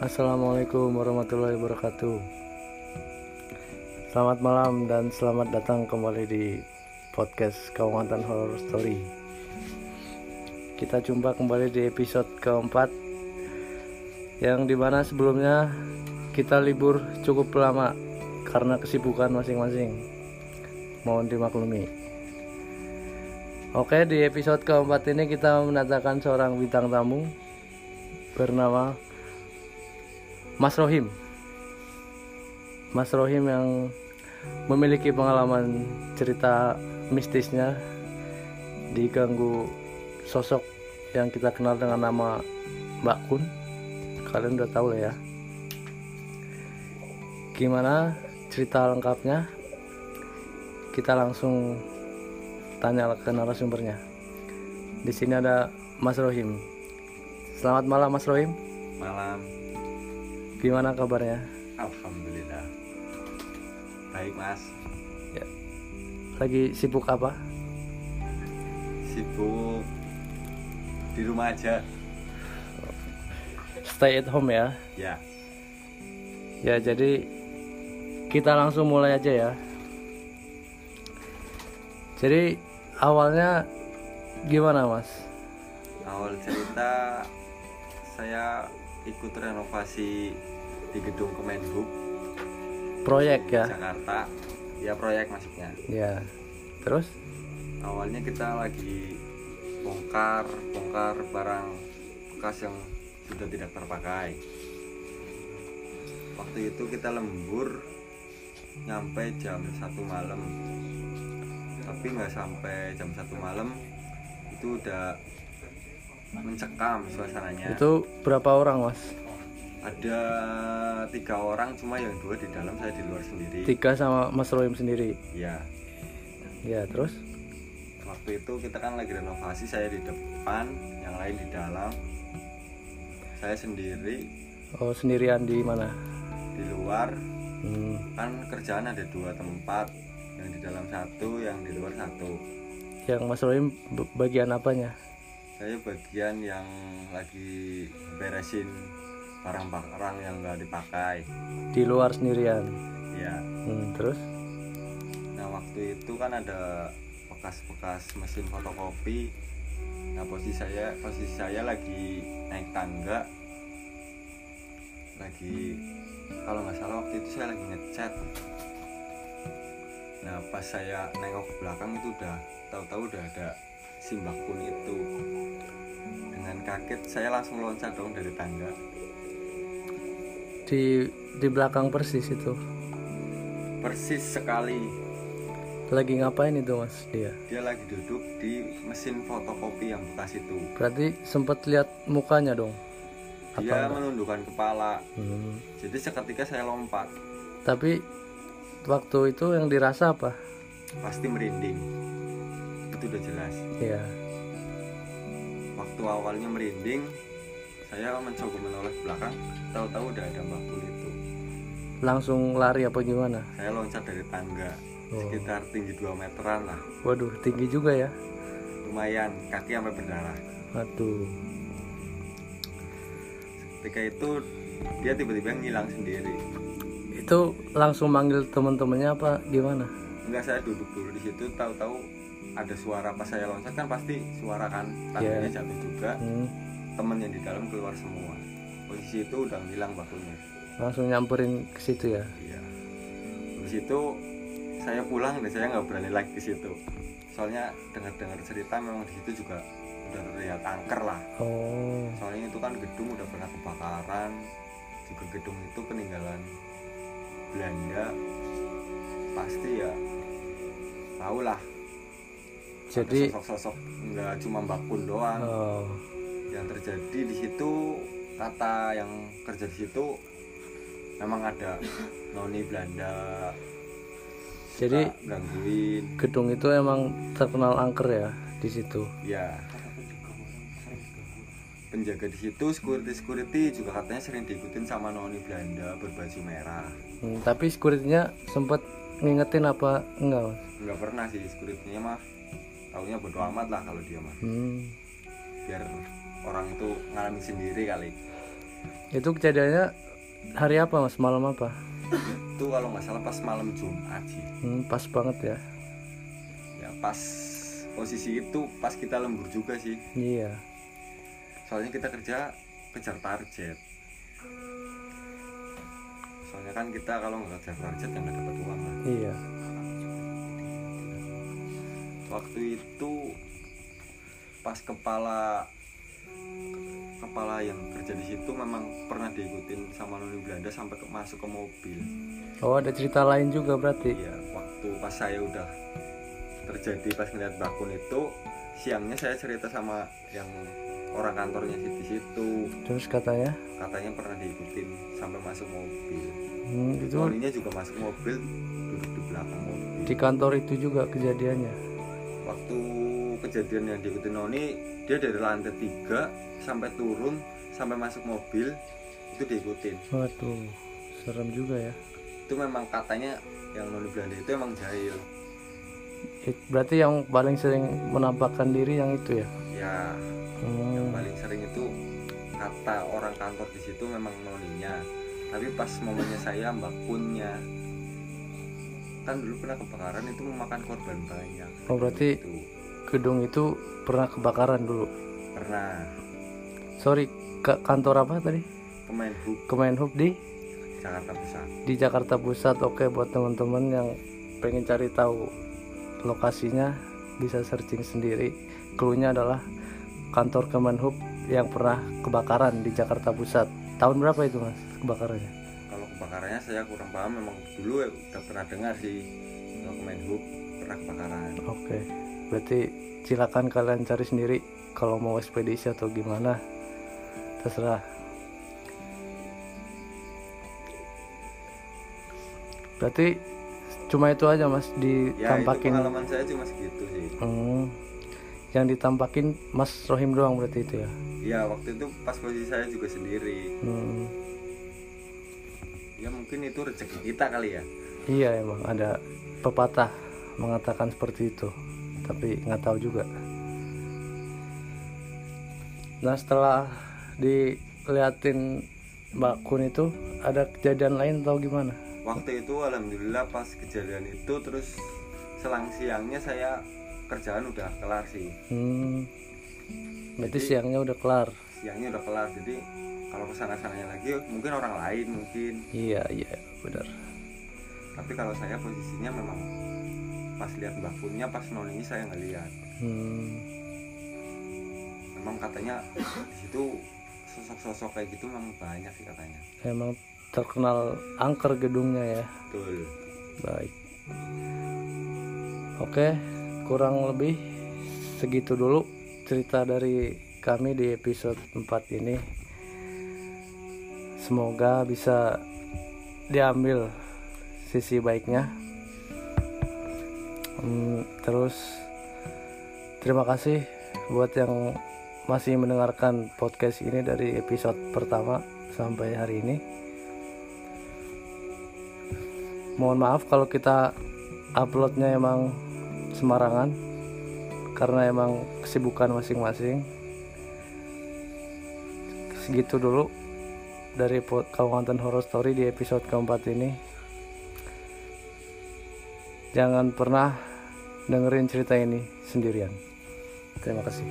Assalamualaikum warahmatullahi wabarakatuh. Selamat malam dan selamat datang kembali di podcast Kawangatan Horror Story. Kita jumpa kembali di episode keempat Yang di mana sebelumnya kita libur cukup lama Karena kesibukan masing-masing. Mohon dimaklumi. Oke di episode keempat ini kita mendatangkan seorang bintang tamu Bernama Mas Rohim. Mas Rohim yang memiliki pengalaman cerita mistisnya diganggu sosok yang kita kenal dengan nama Mbak Kun. Kalian udah tahu lah ya. Gimana cerita lengkapnya? Kita langsung tanya ke narasumbernya. Di sini ada Mas Rohim. Selamat malam Mas Rohim. Malam, gimana kabarnya Alhamdulillah Baik mas, Ya. Lagi sibuk apa? sibuk di rumah aja Stay at home ya. Ya, Ya, jadi kita langsung mulai aja ya. Jadi awalnya gimana, Mas? awal cerita saya ikut renovasi di gedung Kemenhub. Proyek ya. Jakarta. Ya proyek maksudnya. Ya. Terus? Awalnya kita lagi bongkar, bongkar barang bekas yang sudah tidak terpakai. Waktu itu kita lembur nyampe jam satu malam. Tapi nggak sampai jam satu malam itu udah mencekam suasananya. Itu berapa orang, Mas? Ada tiga orang cuma yang dua di dalam saya di luar sendiri. Tiga sama Mas Rohim sendiri. ya Ya, terus? Waktu itu kita kan lagi renovasi saya di depan yang lain di dalam. Saya sendiri. Oh sendirian di mana? di luar. Hmm, kan kerjaan ada dua tempat yang di dalam satu yang di luar satu. Yang Mas Rohim b- bagian apanya? saya bagian yang lagi beresin barang-barang yang nggak dipakai. Di luar sendirian. ya Hmm, terus? Nah waktu itu kan ada bekas-bekas mesin fotokopi. Nah posisi saya posisi saya lagi naik tangga. Lagi kalau nggak salah waktu itu saya lagi ngecat nah pas saya nengok ke belakang itu udah tahu-tahu udah ada simbah pun itu. Dengan kaget saya langsung loncat dong dari tangga di di belakang persis itu. persis sekali Lagi ngapain itu, Mas? Dia. dia lagi duduk di mesin fotokopi yang bekas itu Berarti sempat lihat mukanya dong. dia menundukkan kepala Hmm. jadi seketika saya lompat Tapi waktu itu yang dirasa apa? pasti merinding itu udah jelas Ya. waktu awalnya merinding saya mencoba menoleh ke belakang tahu-tahu udah ada Pul itu Langsung lari apa gimana? saya loncat dari tangga Oh. sekitar tinggi 2 meteran lah Waduh, tinggi juga ya. lumayan kaki sampai berdarah Aduh. ketika itu dia tiba-tiba ngilang sendiri Itu langsung manggil teman-temannya apa gimana? enggak saya duduk dulu di situ tahu-tahu ada suara pas saya loncat kan pasti suara kan tangganya Iya. jatuh juga Hmm. Temen yang di dalam keluar semua. Posisi itu udah ngilang bakunya. Langsung nyamperin ke situ ya. iya. Di situ saya pulang dan saya nggak berani lagi ke situ. Soalnya dengar-dengar cerita memang di situ juga udah terlihat angker lah. Oh. soalnya itu kan gedung udah pernah kebakaran. Juga gedung itu peninggalan Belanda. Pasti ya tahu lah Jadi sosok-sosok nggak cuma Mbak Pun doang. Oh, yang terjadi di situ kata yang kerja di situ memang ada noni Belanda jadi gangguin gedung itu emang terkenal angker ya di situ. ya penjaga di situ security security juga katanya sering diikutin sama noni Belanda berbaju merah Hmm, tapi security-nya sempat ngingetin apa enggak mas? nggak pernah sih security-nya mah taunya bodo amat lah kalau dia mah Hmm. biar orang itu ngalamin sendiri kali. Itu kejadiannya hari apa mas? Malam apa? Itu kalau nggak salah pas malam Jumat sih. Hmm, pas banget ya. Ya pas posisi itu pas kita lembur juga sih. Iya. Soalnya kita kerja kejar target. Soalnya kan kita kalau nggak kejar target ya nggak dapat uang lah iya. Waktu itu pas kepala kepala yang kerja di situ memang pernah diikutin sama noni Belanda sampai ke, masuk ke mobil. Oh ada cerita lain juga berarti? Iya, waktu pas saya udah terjadi pas ngeliat bakun itu siangnya saya cerita sama yang orang kantornya di situ. Terus katanya? Katanya pernah diikutin sampai masuk mobil. Hmm, itu Noninya juga masuk mobil duduk di belakang mobil. di kantor itu juga kejadiannya kejadian yang diikutin Noni dia dari lantai 3 sampai turun sampai masuk mobil itu diikutin. Waduh serem juga ya. Itu memang katanya yang Noni Belanda itu emang jahil. It- berarti yang paling sering menampakkan diri yang itu ya? Ya Hmm, yang paling sering itu kata orang kantor di situ memang noninya. Tapi pas momennya saya mbak punnya kan dulu pernah kebakaran itu memakan korban banyak. Oh, berarti- itu gedung itu pernah kebakaran dulu. Pernah. Sorry ke kantor apa tadi? Kemenhub. Kemenhub di? Jakarta Pusat. Di Jakarta Pusat oke buat teman-teman yang pengen cari tahu lokasinya bisa searching sendiri. Cluenya adalah kantor Kemenhub yang pernah kebakaran di Jakarta Pusat. Tahun berapa itu mas kebakarannya? Kalau kebakarannya saya kurang paham memang dulu ya udah pernah dengar sih kalau Kemenhub pernah kebakaran. Oke berarti silakan kalian cari sendiri kalau mau ekspedisi atau gimana. Terserah. Berarti cuma itu aja mas ya itu ditampakin pengalaman saya cuma segitu sih. Hmm, yang ditampakin Mas Rohim doang berarti itu ya. ya waktu itu pas posisi saya juga sendiri. Hmm, ya mungkin itu rezeki kita kali ya. Iya emang ada pepatah mengatakan seperti itu, tapi nggak tahu juga. Nah setelah diliatin Mbak Kun itu ada kejadian lain atau gimana? waktu itu alhamdulillah pas kejadian itu terus selang siangnya saya kerjaan udah kelar sih Hmm, berarti siangnya udah kelar. siangnya udah kelar jadi kalau ke sana sananya lagi mungkin orang lain mungkin Iya iya benar. tapi kalau saya posisinya memang pas lihat Punnya pas noninya saya nggak lihat Hmm, memang katanya di situ sosok-sosok kayak gitu memang banyak sih katanya emang terkenal angker gedungnya ya. betul Baik. Oke, kurang lebih segitu dulu cerita dari kami di episode 4 ini. Semoga bisa diambil sisi baiknya. Hmm, terus terima kasih buat yang masih mendengarkan podcast ini dari episode pertama sampai hari ini. Mohon maaf kalau kita uploadnya emang semarangan karena emang kesibukan masing-masing. Segitu dulu dari Kawangatan Horror Story di episode keempat ini. Jangan pernah dengerin cerita ini sendirian. Terima kasih